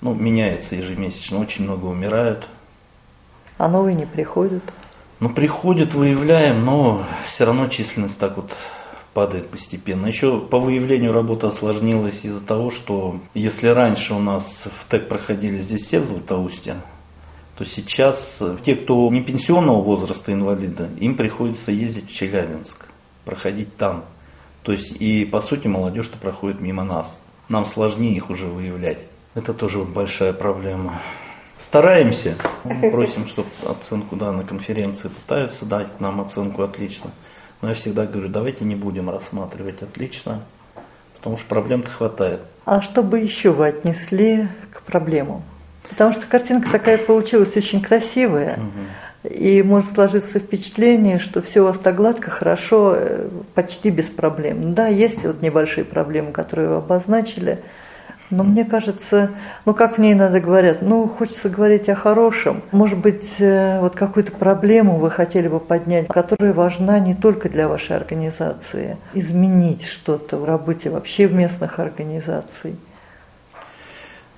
ну, меняется ежемесячно, очень много умирают. А новые не приходят? Ну, приходят, выявляем, но все равно численность так вот падает постепенно. Еще по выявлению работа осложнилась из-за того, что если раньше у нас в ТЭК проходили здесь все в Златоусте, то сейчас те, кто не пенсионного возраста инвалида, им приходится ездить в Челябинск, проходить там. То есть и по сути молодежь-то проходит мимо нас. Нам сложнее их уже выявлять. Это тоже вот большая проблема. Стараемся, просим, чтобы оценку да, на конференции пытаются дать нам оценку отлично. Но я всегда говорю, давайте не будем рассматривать отлично, потому что проблем-то хватает. А что бы еще вы отнесли к проблемам? Потому что картинка такая получилась очень красивая. И может сложиться впечатление, что все у вас так гладко, хорошо, э, почти без проблем. Да, есть вот небольшие проблемы, которые вы обозначили – но мне кажется, ну как мне иногда говорят, ну хочется говорить о хорошем. Может быть, э, вот какую-то проблему вы хотели бы поднять, которая важна не только для вашей организации. Изменить что-то в работе вообще в местных организаций.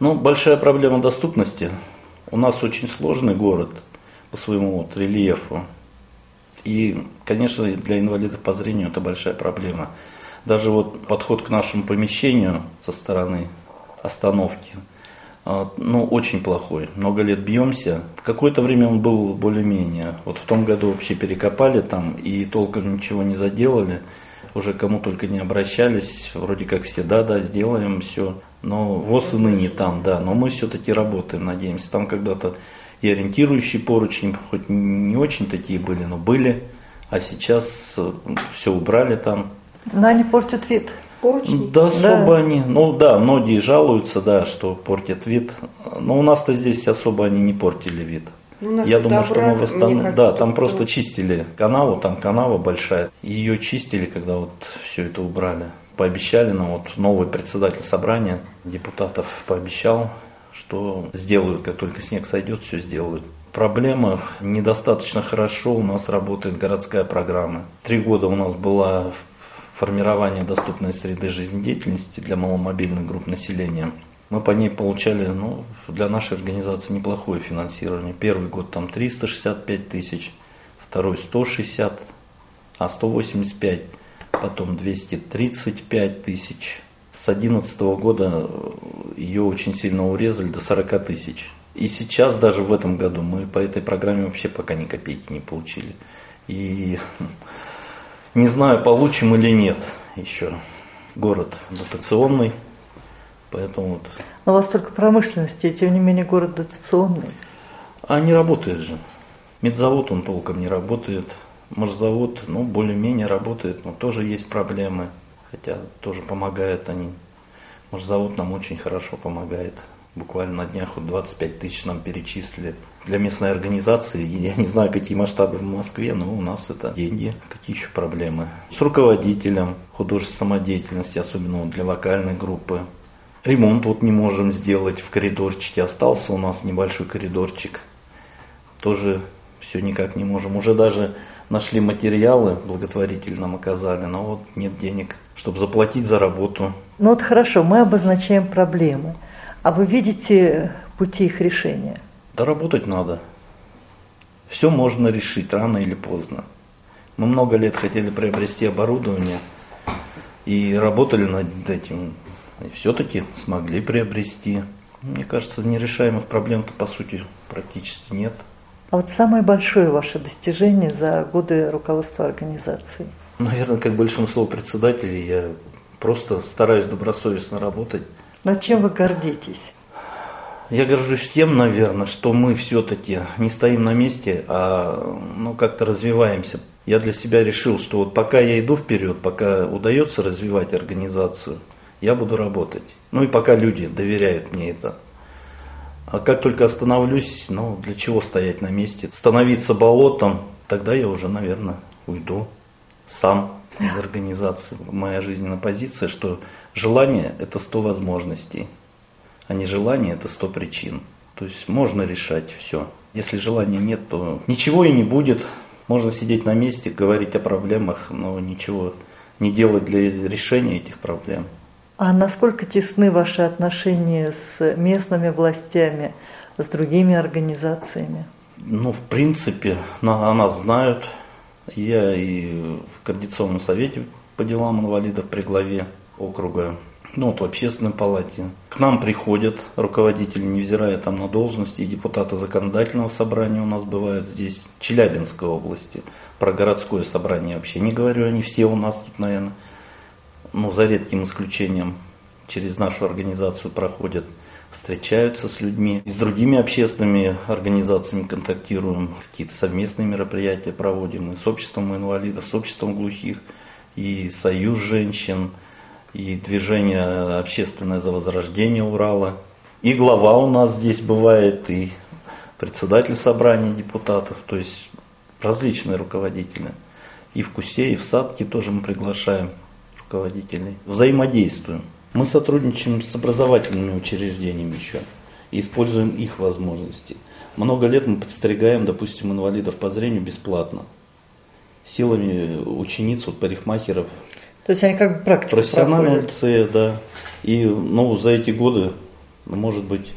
Ну, большая проблема доступности. У нас очень сложный город по своему вот рельефу. И, конечно, для инвалидов по зрению это большая проблема. Даже вот подход к нашему помещению со стороны остановки. А, ну, очень плохой. Много лет бьемся. Какое-то время он был более-менее. Вот в том году вообще перекопали там и толком ничего не заделали. Уже кому только не обращались. Вроде как все, да-да, сделаем все. Но ВОЗ и ныне там, да. Но мы все-таки работаем, надеемся. Там когда-то и ориентирующие поручни, хоть не очень такие были, но были. А сейчас э, все убрали там. Но они портят вид поручни? Да, особо да. они, ну да, многие жалуются, да, что портят вид. Но у нас-то здесь особо они не портили вид. Ну, Я думаю, что мы восстановим. Да, там просто чистили канаву, там канава большая. Ее чистили, когда вот все это убрали. Пообещали нам, вот новый председатель собрания депутатов пообещал, что сделают, как только снег сойдет, все сделают. Проблема недостаточно хорошо у нас работает городская программа. Три года у нас была формирования доступной среды жизнедеятельности для маломобильных групп населения. Мы по ней получали ну, для нашей организации неплохое финансирование. Первый год там 365 тысяч, второй 160, а 185, потом 235 тысяч. С 2011 года ее очень сильно урезали до 40 тысяч. И сейчас даже в этом году мы по этой программе вообще пока ни копейки не получили. И не знаю, получим или нет еще. Город дотационный, поэтому вот. Но у вас только промышленности, и тем не менее город дотационный. А не работает же. Медзавод он толком не работает. Морзавод, ну, более-менее работает, но тоже есть проблемы. Хотя тоже помогают они. Морзавод нам очень хорошо помогает. Буквально на днях вот 25 тысяч нам перечислили для местной организации. Я не знаю, какие масштабы в Москве, но у нас это деньги. Какие еще проблемы? С руководителем художественной самодеятельности, особенно для вокальной группы. Ремонт вот не можем сделать в коридорчике. Остался у нас небольшой коридорчик. Тоже все никак не можем. Уже даже нашли материалы, благотворитель нам оказали, но вот нет денег, чтобы заплатить за работу. Ну вот хорошо, мы обозначаем проблемы. А вы видите пути их решения? Да работать надо. Все можно решить рано или поздно. Мы много лет хотели приобрести оборудование и работали над этим. И все-таки смогли приобрести. Мне кажется, нерешаемых проблем-то по сути практически нет. А вот самое большое ваше достижение за годы руководства организации? Наверное, как большинство председателей, я просто стараюсь добросовестно работать. Над чем вы гордитесь? Я горжусь тем, наверное, что мы все-таки не стоим на месте, а ну, как-то развиваемся. Я для себя решил, что вот пока я иду вперед, пока удается развивать организацию, я буду работать. Ну и пока люди доверяют мне это. А как только остановлюсь, ну для чего стоять на месте? Становиться болотом, тогда я уже, наверное, уйду сам из организации. Моя жизненная позиция, что желание – это 100 возможностей, а не желание – это 100 причин. То есть можно решать все. Если желания нет, то ничего и не будет. Можно сидеть на месте, говорить о проблемах, но ничего не делать для решения этих проблем. А насколько тесны ваши отношения с местными властями, с другими организациями? Ну, в принципе, на, о нас знают. Я и в Координационном совете по делам инвалидов при главе округа, ну вот в общественной палате. К нам приходят руководители, невзирая там на должности, и депутаты законодательного собрания у нас бывают здесь, Челябинской области. Про городское собрание вообще не говорю, они все у нас тут, наверное, ну, за редким исключением, через нашу организацию проходят встречаются с людьми, и с другими общественными организациями контактируем, какие-то совместные мероприятия проводим и с обществом инвалидов, с обществом глухих, и союз женщин, и движение общественное за возрождение Урала. И глава у нас здесь бывает, и председатель собрания депутатов, то есть различные руководители. И в Кусе, и в Садке тоже мы приглашаем руководителей. Взаимодействуем. Мы сотрудничаем с образовательными учреждениями еще и используем их возможности. Много лет мы подстерегаем, допустим, инвалидов по зрению бесплатно. Силами учениц, вот парикмахеров. То есть они как бы практику Профессиональное лицея, да. И ну, за эти годы, ну, может быть,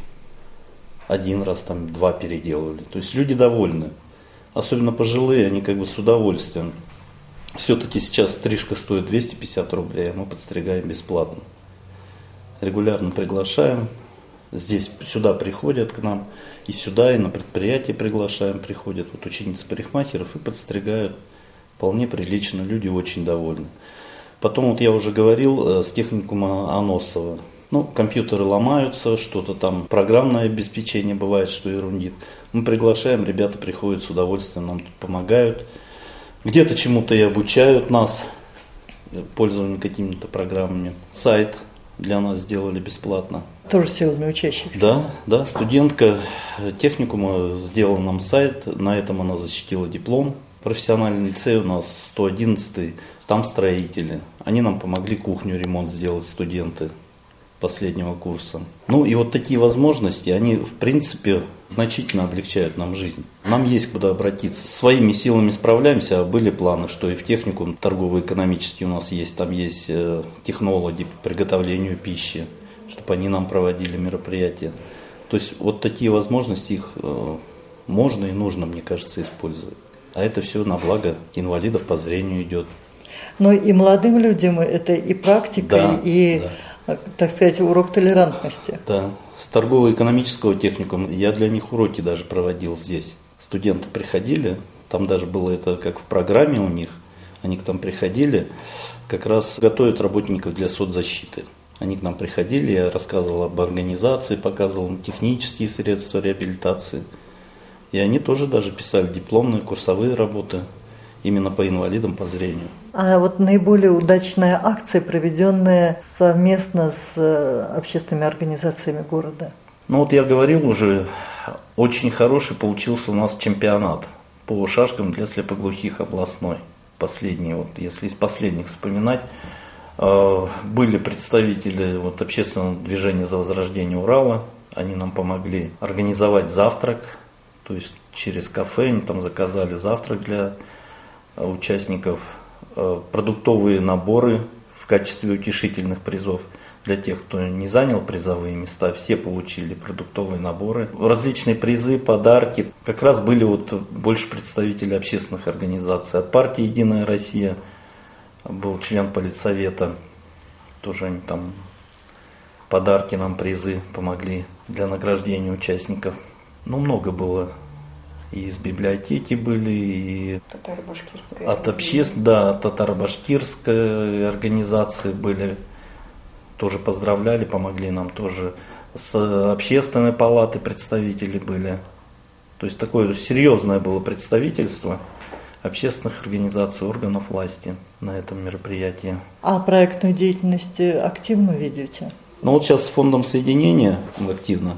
один раз, там, два переделывали. То есть люди довольны. Особенно пожилые, они как бы с удовольствием. Все-таки сейчас стрижка стоит 250 рублей, а мы подстригаем бесплатно регулярно приглашаем. Здесь, сюда приходят к нам, и сюда, и на предприятие приглашаем, приходят вот ученицы парикмахеров и подстригают вполне прилично, люди очень довольны. Потом, вот я уже говорил, э, с техникума Аносова. Ну, компьютеры ломаются, что-то там, программное обеспечение бывает, что ерундит. Мы приглашаем, ребята приходят с удовольствием, нам тут помогают. Где-то чему-то и обучают нас, э, пользованию какими-то программами. Сайт для нас сделали бесплатно. Тоже силами учащихся? Да, да, студентка техникума сделала нам сайт, на этом она защитила диплом. Профессиональный лицей у нас 111, там строители. Они нам помогли кухню ремонт сделать студенты последнего курса. Ну и вот такие возможности, они в принципе значительно облегчают нам жизнь. Нам есть куда обратиться. Своими силами справляемся, а были планы, что и в техникум торгово-экономический у нас есть, там есть э, технологи по приготовлению пищи, чтобы они нам проводили мероприятия. То есть вот такие возможности их э, можно и нужно, мне кажется, использовать. А это все на благо инвалидов по зрению идет. Но и молодым людям это и практика, да, и да так сказать, урок толерантности. Да, с торгово-экономического техникума я для них уроки даже проводил здесь. Студенты приходили, там даже было это как в программе у них, они к нам приходили, как раз готовят работников для соцзащиты. Они к нам приходили, я рассказывал об организации, показывал технические средства реабилитации. И они тоже даже писали дипломные, курсовые работы именно по инвалидам по зрению. А вот наиболее удачная акция, проведенная совместно с э, общественными организациями города? Ну вот я говорил уже, очень хороший получился у нас чемпионат по шашкам для слепоглухих областной. Последний, вот если из последних вспоминать, э, были представители вот, общественного движения за возрождение Урала, они нам помогли организовать завтрак, то есть через кафе они там заказали завтрак для участников э, продуктовые наборы в качестве утешительных призов. Для тех, кто не занял призовые места, все получили продуктовые наборы. Различные призы, подарки. Как раз были вот больше представителей общественных организаций. От партии «Единая Россия» был член политсовета. Тоже они там подарки нам, призы помогли для награждения участников. Ну, много было и из библиотеки были, и от обществ, да, татаро-башкирской организации были, тоже поздравляли, помогли нам тоже с общественной палаты представители были. То есть такое серьезное было представительство общественных организаций, органов власти на этом мероприятии. А проектную деятельность активно ведете? Ну вот сейчас с фондом соединения активно.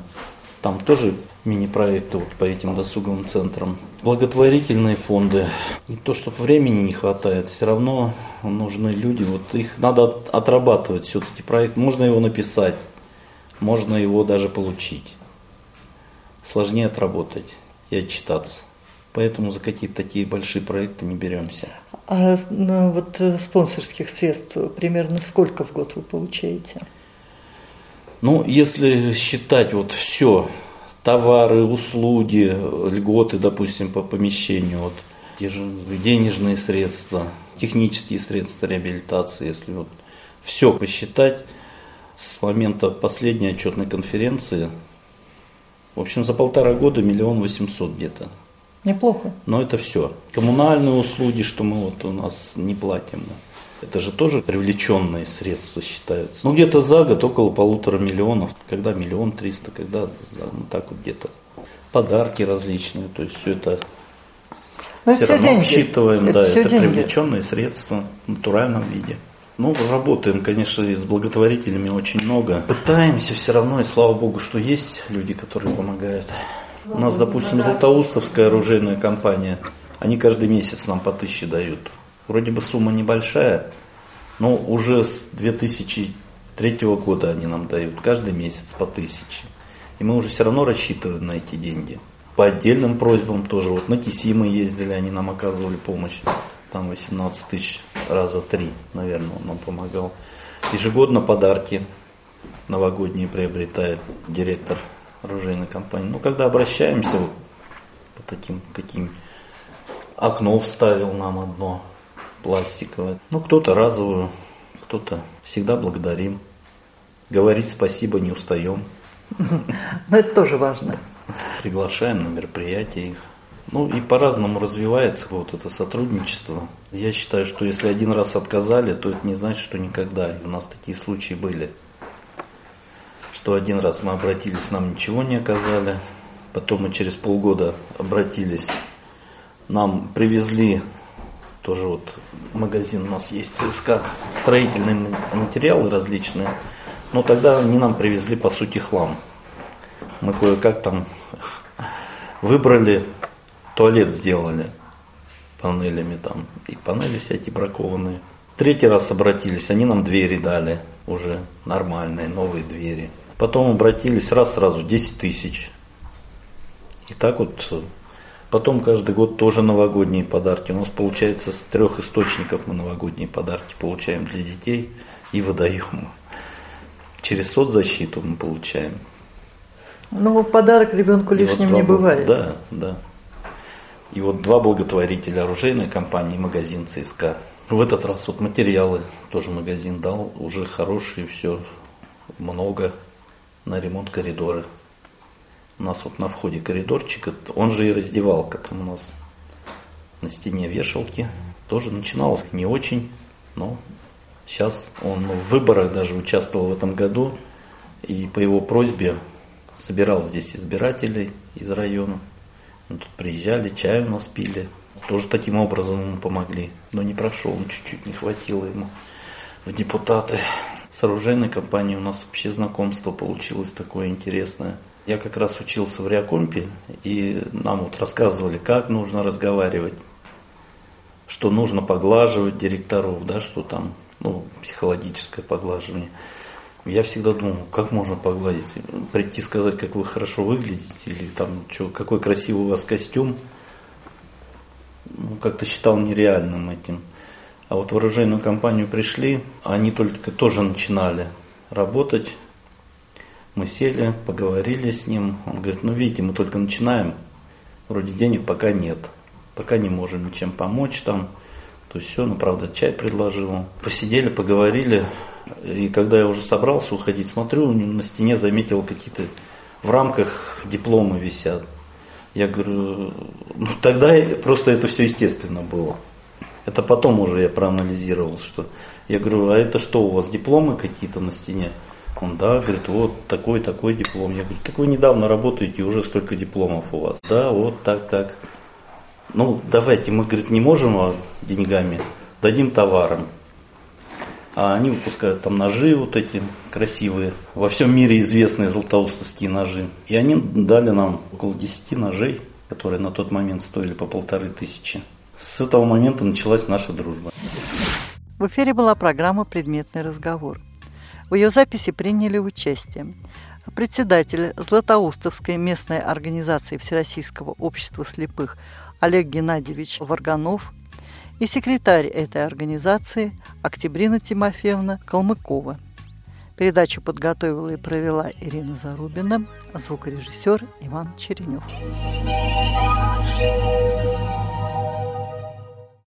Там тоже мини-проекты вот по этим досуговым центрам. Благотворительные фонды. Не то, чтобы времени не хватает, все равно нужны люди. Вот их надо отрабатывать все-таки проект. Можно его написать, можно его даже получить. Сложнее отработать и отчитаться. Поэтому за какие-то такие большие проекты не беремся. А ну, вот э, спонсорских средств примерно сколько в год вы получаете? Ну, если считать вот все, товары, услуги, льготы, допустим, по помещению, вот, денежные средства, технические средства реабилитации, если вот все посчитать, с момента последней отчетной конференции, в общем, за полтора года миллион восемьсот где-то. Неплохо. Но это все. Коммунальные услуги, что мы вот у нас не платим. Это же тоже привлеченные средства считаются. Ну, где-то за год около полутора миллионов. Когда миллион триста, когда за, ну, так вот где-то. Подарки различные. То есть все это Но все, все равно деньги. учитываем. Это да, это деньги. привлеченные средства в натуральном виде. Ну, работаем, конечно, с благотворителями очень много. Пытаемся все равно, и слава богу, что есть люди, которые помогают. У нас, допустим, Златоустовская оружейная компания, они каждый месяц нам по тысяче дают. Вроде бы сумма небольшая, но уже с 2003 года они нам дают каждый месяц по тысяче. И мы уже все равно рассчитываем на эти деньги. По отдельным просьбам тоже. Вот на Киси мы ездили, они нам оказывали помощь там 18 тысяч раза три, наверное, он нам помогал. Ежегодно подарки новогодние приобретает директор оружейной компании. Ну, когда обращаемся вот по таким каким окно вставил нам одно пластиковое. Ну, кто-то разовую, кто-то всегда благодарим. Говорить спасибо не устаем. Но это тоже важно. Приглашаем на мероприятия их. Ну и по-разному развивается вот это сотрудничество. Я считаю, что если один раз отказали, то это не значит, что никогда. И у нас такие случаи были. Что один раз мы обратились, нам ничего не оказали. Потом мы через полгода обратились. Нам привезли тоже вот магазин у нас есть ЦСКА, строительные материалы различные. Но тогда они нам привезли по сути хлам. Мы кое-как там выбрали туалет сделали панелями там, и панели всякие бракованные. Третий раз обратились, они нам двери дали, уже нормальные, новые двери. Потом обратились, раз сразу 10 тысяч. И так вот, потом каждый год тоже новогодние подарки. У нас получается с трех источников мы новогодние подарки получаем для детей и выдаем. Через соцзащиту мы получаем. Ну, подарок ребенку лишним вот не бывает. Да, да. И вот два благотворителя, оружейной компании магазин ЦСКА. В этот раз вот материалы тоже магазин дал, уже хорошие, все много на ремонт коридора. У нас вот на входе коридорчик, он же и раздевалка там у нас на стене вешалки. Тоже начиналось не очень, но сейчас он в выборах даже участвовал в этом году. И по его просьбе собирал здесь избирателей из района. Мы тут приезжали, чай у нас пили. Тоже таким образом ему помогли. Но не прошел, чуть-чуть не хватило ему в депутаты. С оружейной компанией у нас вообще знакомство получилось такое интересное. Я как раз учился в Реакомпе, и нам вот рассказывали, как нужно разговаривать, что нужно поглаживать директоров, да, что там, ну, психологическое поглаживание. Я всегда думал, как можно погладить, прийти сказать, как вы хорошо выглядите, или там, что, какой красивый у вас костюм. Ну, как-то считал нереальным этим. А вот в оружейную компанию пришли, они только тоже начинали работать. Мы сели, поговорили с ним. Он говорит, ну видите, мы только начинаем, вроде денег пока нет, пока не можем ничем помочь там. То есть все, ну правда чай предложил. Посидели, поговорили, и когда я уже собрался уходить, смотрю, на стене заметил какие-то в рамках дипломы висят. Я говорю, ну тогда просто это все естественно было. Это потом уже я проанализировал, что я говорю, а это что у вас дипломы какие-то на стене? Он, да, говорит, вот такой, такой диплом. Я говорю, так вы недавно работаете, уже столько дипломов у вас. Да, вот так, так. Ну, давайте, мы, говорит, не можем деньгами, дадим товаром. А они выпускают там ножи вот эти красивые, во всем мире известные златоустовские ножи. И они дали нам около 10 ножей, которые на тот момент стоили по полторы тысячи. С этого момента началась наша дружба. В эфире была программа «Предметный разговор». В ее записи приняли участие председатель Златоустовской местной организации Всероссийского общества слепых Олег Геннадьевич Варганов и секретарь этой организации Октябрина Тимофеевна Калмыкова. Передачу подготовила и провела Ирина Зарубина, звукорежиссер Иван Черенев.